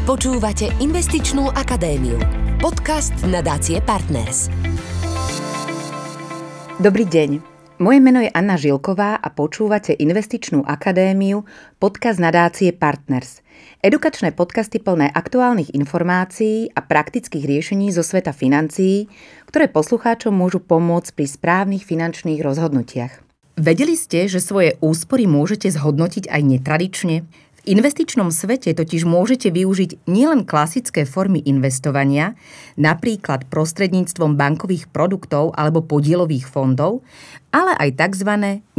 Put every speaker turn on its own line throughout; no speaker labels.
Počúvate Investičnú akadémiu. Podcast nadácie Partners.
Dobrý deň. Moje meno je Anna Žilková a počúvate Investičnú akadémiu, podcast nadácie Partners. Edukačné podcasty plné aktuálnych informácií a praktických riešení zo sveta financií, ktoré poslucháčom môžu pomôcť pri správnych finančných rozhodnutiach. Vedeli ste, že svoje úspory môžete zhodnotiť aj netradične? V investičnom svete totiž môžete využiť nielen klasické formy investovania, napríklad prostredníctvom bankových produktov alebo podielových fondov, ale aj tzv.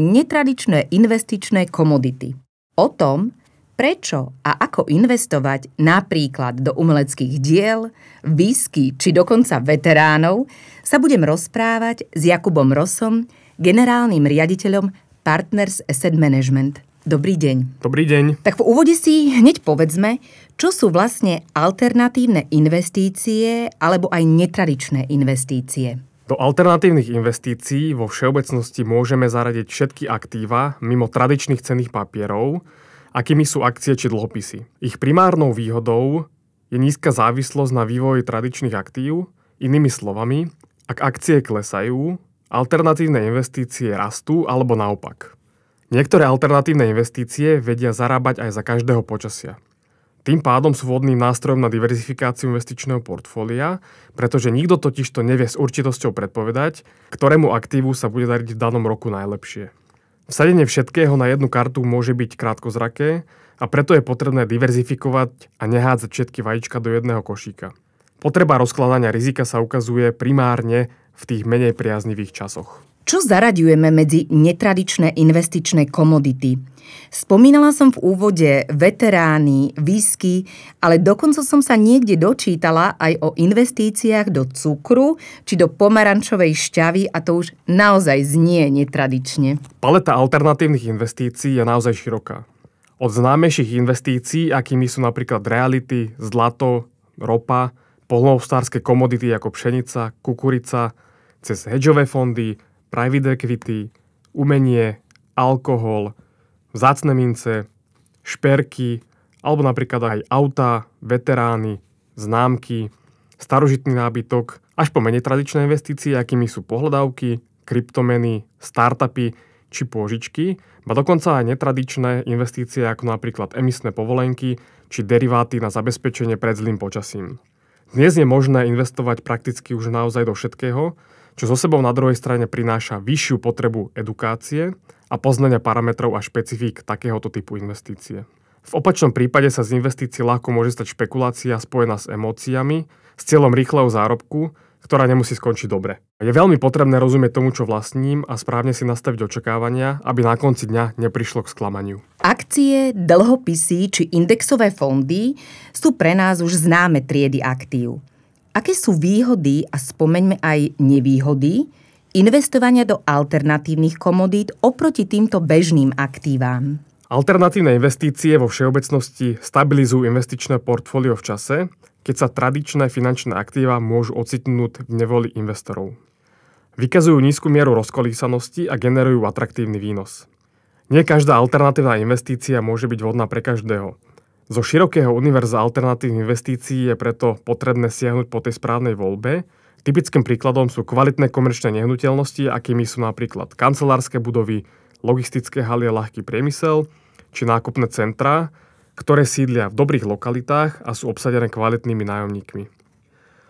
netradičné investičné komodity. O tom, prečo a ako investovať napríklad do umeleckých diel, whisky či dokonca veteránov, sa budem rozprávať s Jakubom Rosom, generálnym riaditeľom Partners Asset Management. Dobrý deň.
Dobrý deň.
Tak v úvode si hneď povedzme, čo sú vlastne alternatívne investície alebo aj netradičné investície.
Do alternatívnych investícií vo všeobecnosti môžeme zaradiť všetky aktíva mimo tradičných cenných papierov, akými sú akcie či dlhopisy. Ich primárnou výhodou je nízka závislosť na vývoji tradičných aktív, inými slovami, ak akcie klesajú, alternatívne investície rastú alebo naopak. Niektoré alternatívne investície vedia zarábať aj za každého počasia. Tým pádom sú vhodným nástrojom na diverzifikáciu investičného portfólia, pretože nikto totiž to nevie s určitosťou predpovedať, ktorému aktívu sa bude dariť v danom roku najlepšie. Vsadenie všetkého na jednu kartu môže byť krátkozraké a preto je potrebné diverzifikovať a nehádzať všetky vajíčka do jedného košíka. Potreba rozkladania rizika sa ukazuje primárne v tých menej priaznivých časoch.
Čo zaraďujeme medzi netradičné investičné komodity? Spomínala som v úvode veterány, výsky, ale dokonca som sa niekde dočítala aj o investíciách do cukru či do pomarančovej šťavy a to už naozaj znie netradične.
Paleta alternatívnych investícií je naozaj široká. Od známejších investícií, akými sú napríklad reality, zlato, ropa, polnohospodárske komodity ako pšenica, kukurica, cez hedžové fondy, private equity, umenie, alkohol, vzácne mince, šperky, alebo napríklad aj auta, veterány, známky, starožitný nábytok, až po menej tradičné investície, akými sú pohľadávky, kryptomeny, startupy či pôžičky, a dokonca aj netradičné investície ako napríklad emisné povolenky či deriváty na zabezpečenie pred zlým počasím. Dnes je možné investovať prakticky už naozaj do všetkého, čo so sebou na druhej strane prináša vyššiu potrebu edukácie a poznania parametrov a špecifík takéhoto typu investície. V opačnom prípade sa z investícií ľahko môže stať špekulácia spojená s emóciami, s cieľom rýchleho zárobku, ktorá nemusí skončiť dobre. Je veľmi potrebné rozumieť tomu, čo vlastním a správne si nastaviť očakávania, aby na konci dňa neprišlo k sklamaniu.
Akcie, dlhopisy či indexové fondy sú pre nás už známe triedy aktív. Aké sú výhody a spomeňme aj nevýhody investovania do alternatívnych komodít oproti týmto bežným aktívam?
Alternatívne investície vo všeobecnosti stabilizujú investičné portfólio v čase, keď sa tradičné finančné aktíva môžu ocitnúť v nevoli investorov. Vykazujú nízku mieru rozkolísanosti a generujú atraktívny výnos. Nie každá alternatívna investícia môže byť vhodná pre každého. Zo širokého univerza alternatívnych investícií je preto potrebné siahnuť po tej správnej voľbe. Typickým príkladom sú kvalitné komerčné nehnuteľnosti, akými sú napríklad kancelárske budovy, logistické haly a ľahký priemysel, či nákupné centrá, ktoré sídlia v dobrých lokalitách a sú obsadené kvalitnými nájomníkmi.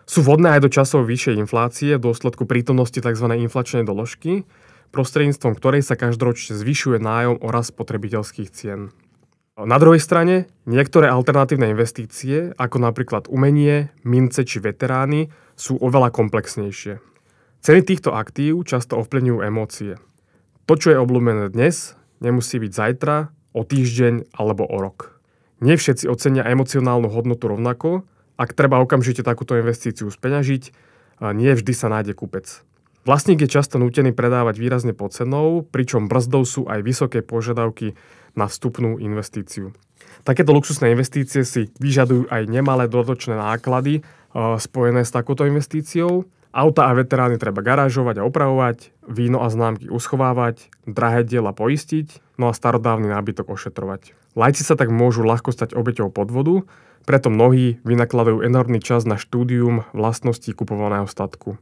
Sú vhodné aj do časov vyššej inflácie v dôsledku prítomnosti tzv. inflačnej doložky, prostredníctvom ktorej sa každoročne zvyšuje nájom o rast spotrebiteľských cien. Na druhej strane, niektoré alternatívne investície, ako napríklad umenie, mince či veterány, sú oveľa komplexnejšie. Ceny týchto aktív často ovplyvňujú emócie. To, čo je obľúbené dnes, nemusí byť zajtra, o týždeň alebo o rok. Nie všetci ocenia emocionálnu hodnotu rovnako, ak treba okamžite takúto investíciu speňažiť, nie vždy sa nájde kúpec. Vlastník je často nútený predávať výrazne pod cenou, pričom brzdou sú aj vysoké požiadavky na vstupnú investíciu. Takéto luxusné investície si vyžadujú aj nemalé dodatočné náklady spojené s takouto investíciou. Auta a veterány treba garážovať a opravovať, víno a známky uschovávať, drahé diela poistiť, no a starodávny nábytok ošetrovať. Lajci sa tak môžu ľahko stať obeťou podvodu, preto mnohí vynakladajú enormný čas na štúdium vlastností kupovaného statku.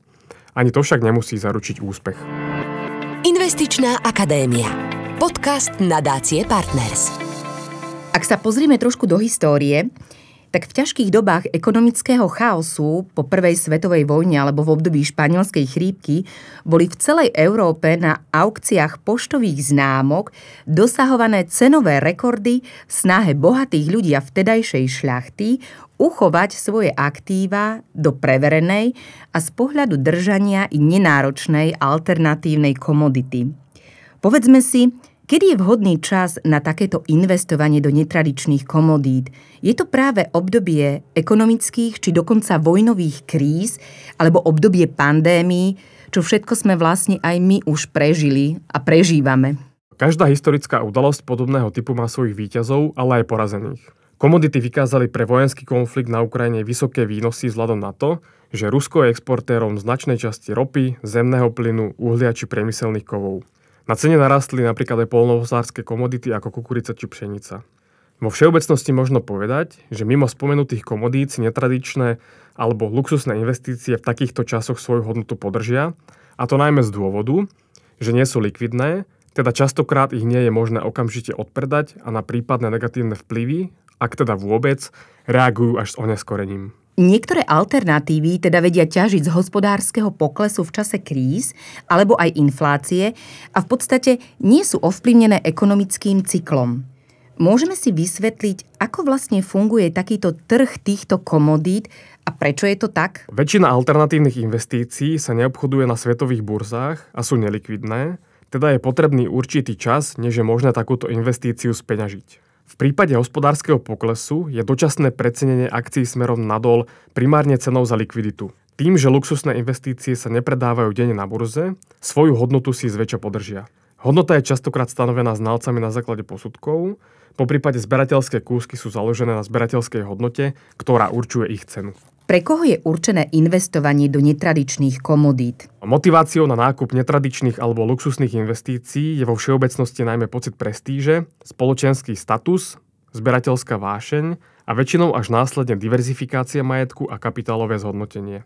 Ani to však nemusí zaručiť úspech.
Investičná akadémia. Podcast nadácie Partners.
Ak sa pozrieme trošku do histórie, tak v ťažkých dobách ekonomického chaosu po prvej svetovej vojne alebo v období španielskej chrípky boli v celej Európe na aukciách poštových známok dosahované cenové rekordy v snahe bohatých ľudí a vtedajšej šľachty uchovať svoje aktíva do preverenej a z pohľadu držania i nenáročnej alternatívnej komodity. Povedzme si, Kedy je vhodný čas na takéto investovanie do netradičných komodít? Je to práve obdobie ekonomických či dokonca vojnových kríz alebo obdobie pandémií, čo všetko sme vlastne aj my už prežili a prežívame?
Každá historická udalosť podobného typu má svojich výťazov, ale aj porazených. Komodity vykázali pre vojenský konflikt na Ukrajine vysoké výnosy vzhľadom na to, že Rusko je exportérom značnej časti ropy, zemného plynu, uhlia či priemyselných kovov. Na cene narastli napríklad aj polnohospodárske komodity ako kukurica či pšenica. Vo všeobecnosti možno povedať, že mimo spomenutých komodít si netradičné alebo luxusné investície v takýchto časoch svoju hodnotu podržia, a to najmä z dôvodu, že nie sú likvidné, teda častokrát ich nie je možné okamžite odpredať a na prípadné negatívne vplyvy, ak teda vôbec, reagujú až s oneskorením.
Niektoré alternatívy teda vedia ťažiť z hospodárskeho poklesu v čase kríz alebo aj inflácie a v podstate nie sú ovplyvnené ekonomickým cyklom. Môžeme si vysvetliť, ako vlastne funguje takýto trh týchto komodít a prečo je to tak?
Väčšina alternatívnych investícií sa neobchoduje na svetových burzách a sú nelikvidné, teda je potrebný určitý čas, než je možné takúto investíciu speňažiť. V prípade hospodárskeho poklesu je dočasné precenenie akcií smerom nadol primárne cenou za likviditu. Tým, že luxusné investície sa nepredávajú denne na burze, svoju hodnotu si zväčša podržia. Hodnota je častokrát stanovená znalcami na základe posudkov, po prípade zberateľské kúsky sú založené na zberateľskej hodnote, ktorá určuje ich cenu.
Pre koho je určené investovanie do netradičných komodít?
Motiváciou na nákup netradičných alebo luxusných investícií je vo všeobecnosti najmä pocit prestíže, spoločenský status, zberateľská vášeň a väčšinou až následne diverzifikácia majetku a kapitálové zhodnotenie.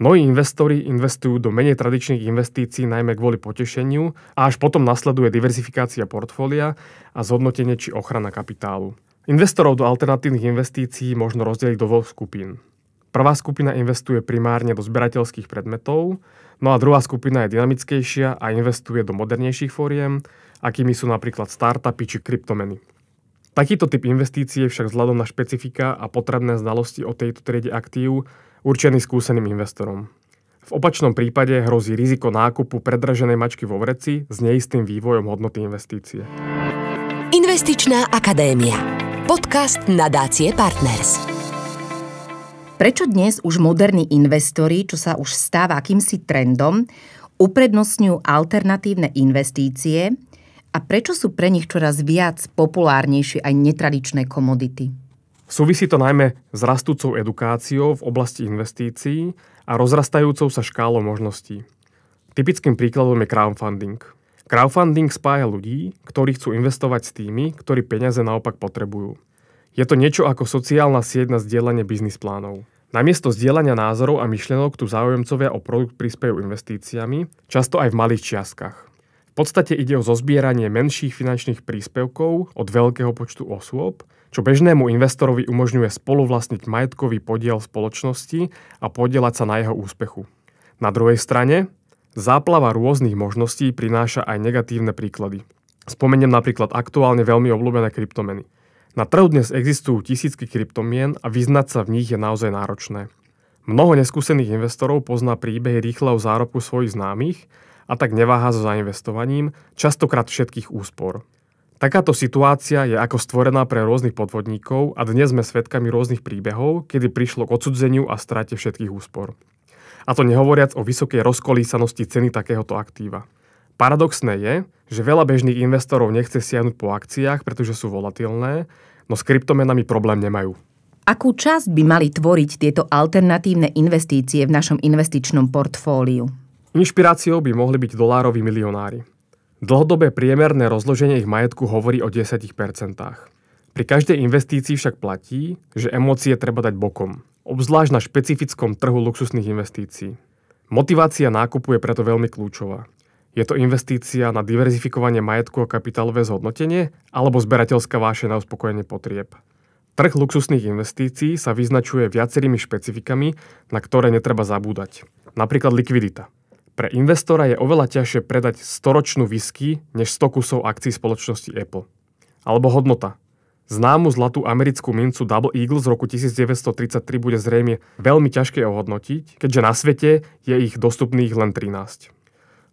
Mnohí investori investujú do menej tradičných investícií najmä kvôli potešeniu a až potom nasleduje diverzifikácia portfólia a zhodnotenie či ochrana kapitálu. Investorov do alternatívnych investícií možno rozdeliť do dvoch skupín. Prvá skupina investuje primárne do zberateľských predmetov, no a druhá skupina je dynamickejšia a investuje do modernejších fóriem, akými sú napríklad startupy či kryptomeny. Takýto typ investície je však vzhľadom na špecifika a potrebné znalosti o tejto triede aktív určený skúseným investorom. V opačnom prípade hrozí riziko nákupu predraženej mačky vo vreci s neistým vývojom hodnoty investície.
Investičná akadémia. Podcast nadácie Partners.
Prečo dnes už moderní investori, čo sa už stáva akýmsi trendom, uprednostňujú alternatívne investície a prečo sú pre nich čoraz viac populárnejšie aj netradičné komodity?
Súvisí to najmä s rastúcou edukáciou v oblasti investícií a rozrastajúcou sa škálou možností. Typickým príkladom je crowdfunding. Crowdfunding spája ľudí, ktorí chcú investovať s tými, ktorí peniaze naopak potrebujú. Je to niečo ako sociálna sieť na zdieľanie biznis plánov. Namiesto zdieľania názorov a myšlienok tu záujemcovia o produkt prispejú investíciami, často aj v malých čiastkách. V podstate ide o zozbieranie menších finančných príspevkov od veľkého počtu osôb, čo bežnému investorovi umožňuje spoluvlastniť majetkový podiel spoločnosti a podielať sa na jeho úspechu. Na druhej strane, záplava rôznych možností prináša aj negatívne príklady. Spomeniem napríklad aktuálne veľmi obľúbené kryptomeny – na trhu dnes existujú tisícky kryptomien a vyznať sa v nich je naozaj náročné. Mnoho neskúsených investorov pozná príbehy rýchleho zárobku svojich známych a tak neváha so zainvestovaním, častokrát všetkých úspor. Takáto situácia je ako stvorená pre rôznych podvodníkov a dnes sme svedkami rôznych príbehov, kedy prišlo k odsudzeniu a strate všetkých úspor. A to nehovoriac o vysokej rozkolísanosti ceny takéhoto aktíva. Paradoxné je, že veľa bežných investorov nechce siahnuť po akciách, pretože sú volatilné, no s kryptomenami problém nemajú.
Akú časť by mali tvoriť tieto alternatívne investície v našom investičnom portfóliu?
Inšpiráciou by mohli byť dolároví milionári. Dlhodobé priemerné rozloženie ich majetku hovorí o 10%. Pri každej investícii však platí, že emócie treba dať bokom, obzvlášť na špecifickom trhu luxusných investícií. Motivácia nákupu je preto veľmi kľúčová. Je to investícia na diverzifikovanie majetku a kapitálové zhodnotenie alebo zberateľská váše na uspokojenie potrieb. Trh luxusných investícií sa vyznačuje viacerými špecifikami, na ktoré netreba zabúdať. Napríklad likvidita. Pre investora je oveľa ťažšie predať storočnú whisky než 100 kusov akcií spoločnosti Apple. Alebo hodnota. Známu zlatú americkú mincu Double Eagle z roku 1933 bude zrejme veľmi ťažké ohodnotiť, keďže na svete je ich dostupných len 13.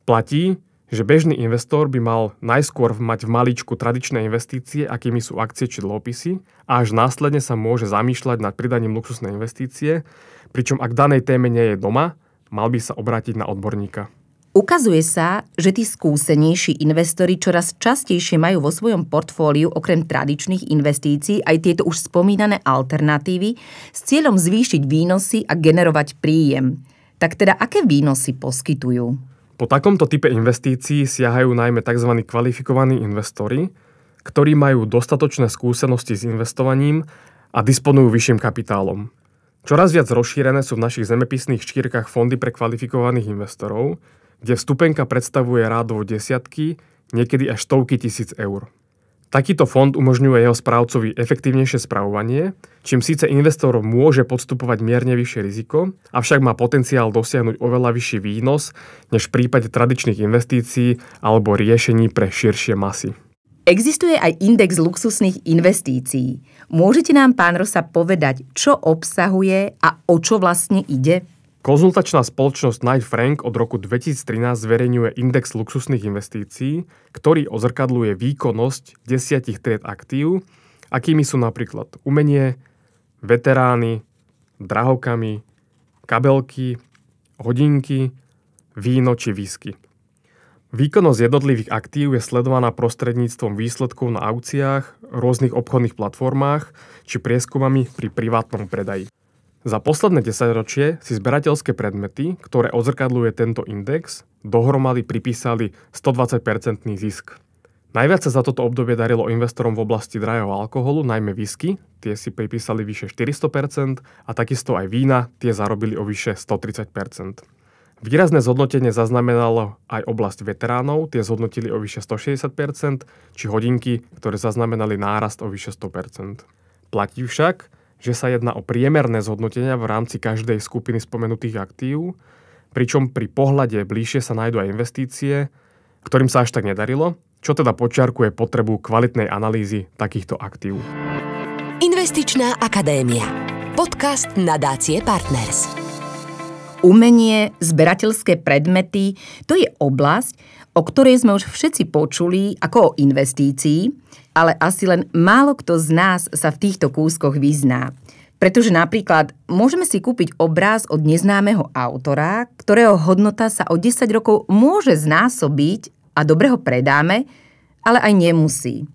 Platí, že bežný investor by mal najskôr mať v maličku tradičné investície, akými sú akcie či dlhopisy, a až následne sa môže zamýšľať nad pridaním luxusnej investície, pričom ak danej téme nie je doma, mal by sa obrátiť na odborníka.
Ukazuje sa, že tí skúsenejší investori čoraz častejšie majú vo svojom portfóliu okrem tradičných investícií aj tieto už spomínané alternatívy s cieľom zvýšiť výnosy a generovať príjem. Tak teda aké výnosy poskytujú?
Po takomto type investícií siahajú najmä tzv. kvalifikovaní investori, ktorí majú dostatočné skúsenosti s investovaním a disponujú vyšším kapitálom. Čoraz viac rozšírené sú v našich zemepisných štírkach fondy pre kvalifikovaných investorov, kde vstupenka predstavuje rádovo desiatky, niekedy až stovky tisíc eur. Takýto fond umožňuje jeho správcovi efektívnejšie spravovanie, čím síce investor môže podstupovať mierne vyššie riziko, avšak má potenciál dosiahnuť oveľa vyšší výnos než v prípade tradičných investícií alebo riešení pre širšie masy.
Existuje aj index luxusných investícií. Môžete nám, pán Rosa, povedať, čo obsahuje a o čo vlastne ide?
Konzultačná spoločnosť Knight Frank od roku 2013 zverejňuje index luxusných investícií, ktorý ozrkadluje výkonnosť desiatich tried aktív, akými sú napríklad umenie, veterány, drahokamy, kabelky, hodinky, víno či whisky. Výkonnosť jednotlivých aktív je sledovaná prostredníctvom výsledkov na aukciách, rôznych obchodných platformách či prieskumami pri privátnom predaji. Za posledné 10 ročie si zberateľské predmety, ktoré odzrkadluje tento index, dohromady pripísali 120% zisk. Najviac sa za toto obdobie darilo investorom v oblasti drahého alkoholu, najmä whisky, tie si pripísali vyše 400% a takisto aj vína, tie zarobili o vyše 130%. Výrazné zhodnotenie zaznamenalo aj oblasť veteránov, tie zhodnotili o vyše 160%, či hodinky, ktoré zaznamenali nárast o vyše 100%. Platí však, že sa jedná o priemerné zhodnotenia v rámci každej skupiny spomenutých aktív, pričom pri pohľade bližšie sa nájdú aj investície, ktorým sa až tak nedarilo, čo teda počiarkuje potrebu kvalitnej analýzy takýchto aktív.
Investičná akadémia. Podcast nadácie Partners.
Umenie, zberateľské predmety, to je oblasť, o ktorej sme už všetci počuli ako o investícii, ale asi len málo kto z nás sa v týchto kúskoch vyzná. Pretože napríklad môžeme si kúpiť obraz od neznámeho autora, ktorého hodnota sa o 10 rokov môže znásobiť a dobre ho predáme, ale aj nemusí.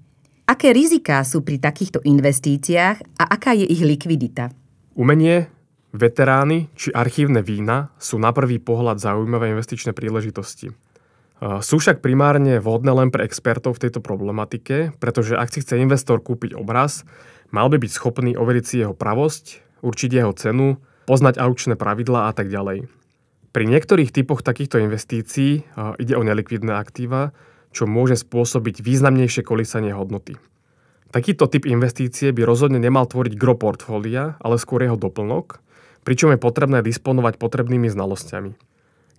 Aké riziká sú pri takýchto investíciách a aká je ich likvidita?
Umenie, veterány či archívne vína sú na prvý pohľad zaujímavé investičné príležitosti. Sú však primárne vhodné len pre expertov v tejto problematike, pretože ak si chce investor kúpiť obraz, mal by byť schopný overiť si jeho pravosť, určiť jeho cenu, poznať aučné pravidlá a tak ďalej. Pri niektorých typoch takýchto investícií ide o nelikvidné aktíva, čo môže spôsobiť významnejšie kolísanie hodnoty. Takýto typ investície by rozhodne nemal tvoriť gro portfólia, ale skôr jeho doplnok, pričom je potrebné disponovať potrebnými znalosťami.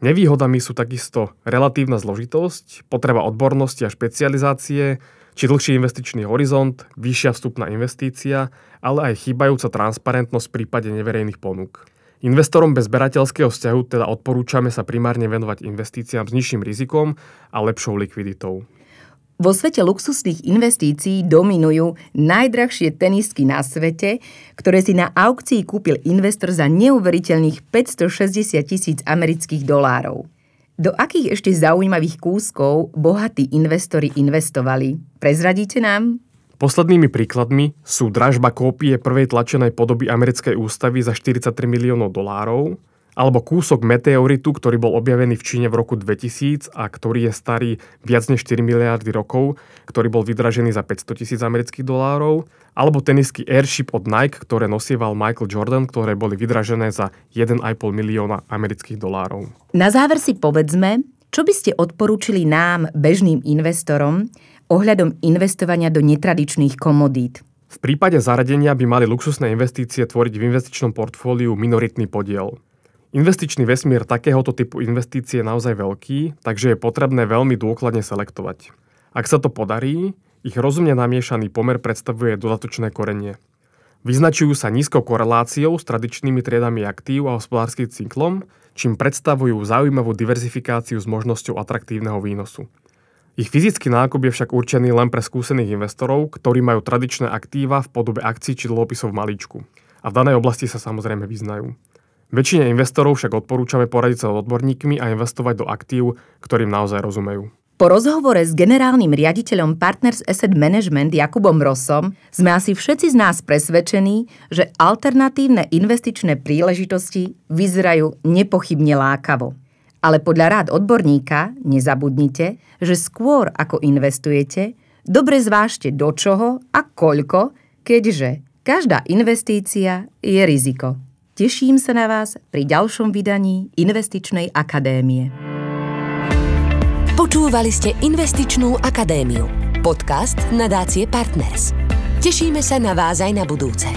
Nevýhodami sú takisto relatívna zložitosť, potreba odbornosti a špecializácie, či dlhší investičný horizont, vyššia vstupná investícia, ale aj chýbajúca transparentnosť v prípade neverejných ponúk. Investorom bez berateľského vzťahu teda odporúčame sa primárne venovať investíciám s nižším rizikom a lepšou likviditou.
Vo svete luxusných investícií dominujú najdrahšie tenisky na svete, ktoré si na aukcii kúpil investor za neuveriteľných 560 tisíc amerických dolárov. Do akých ešte zaujímavých kúskov bohatí investori investovali? Prezradíte nám?
Poslednými príkladmi sú dražba kópie prvej tlačenej podoby americkej ústavy za 43 miliónov dolárov alebo kúsok meteoritu, ktorý bol objavený v Číne v roku 2000 a ktorý je starý viac než 4 miliardy rokov, ktorý bol vydražený za 500 tisíc amerických dolárov, alebo tenisky Airship od Nike, ktoré nosieval Michael Jordan, ktoré boli vydražené za 1,5 milióna amerických dolárov.
Na záver si povedzme, čo by ste odporúčili nám, bežným investorom, ohľadom investovania do netradičných komodít?
V prípade zaradenia by mali luxusné investície tvoriť v investičnom portfóliu minoritný podiel. Investičný vesmír takéhoto typu investície je naozaj veľký, takže je potrebné veľmi dôkladne selektovať. Ak sa to podarí, ich rozumne namiešaný pomer predstavuje dodatočné korenie. Vyznačujú sa nízkou koreláciou s tradičnými triedami aktív a hospodárskym cyklom, čím predstavujú zaujímavú diverzifikáciu s možnosťou atraktívneho výnosu. Ich fyzický nákup je však určený len pre skúsených investorov, ktorí majú tradičné aktíva v podobe akcií či dlhopisov v malíčku. A v danej oblasti sa samozrejme vyznajú. Väčšine investorov však odporúčame poradiť sa s odborníkmi a investovať do aktív, ktorým naozaj rozumejú.
Po rozhovore s generálnym riaditeľom Partners Asset Management Jakubom Rosom sme asi všetci z nás presvedčení, že alternatívne investičné príležitosti vyzerajú nepochybne lákavo. Ale podľa rád odborníka nezabudnite, že skôr ako investujete, dobre zvážte do čoho a koľko, keďže každá investícia je riziko. Teším sa na vás pri ďalšom vydaní Investičnej akadémie.
Počúvali ste Investičnú akadémiu, podcast nadácie Partners. Tešíme sa na vás aj na budúce.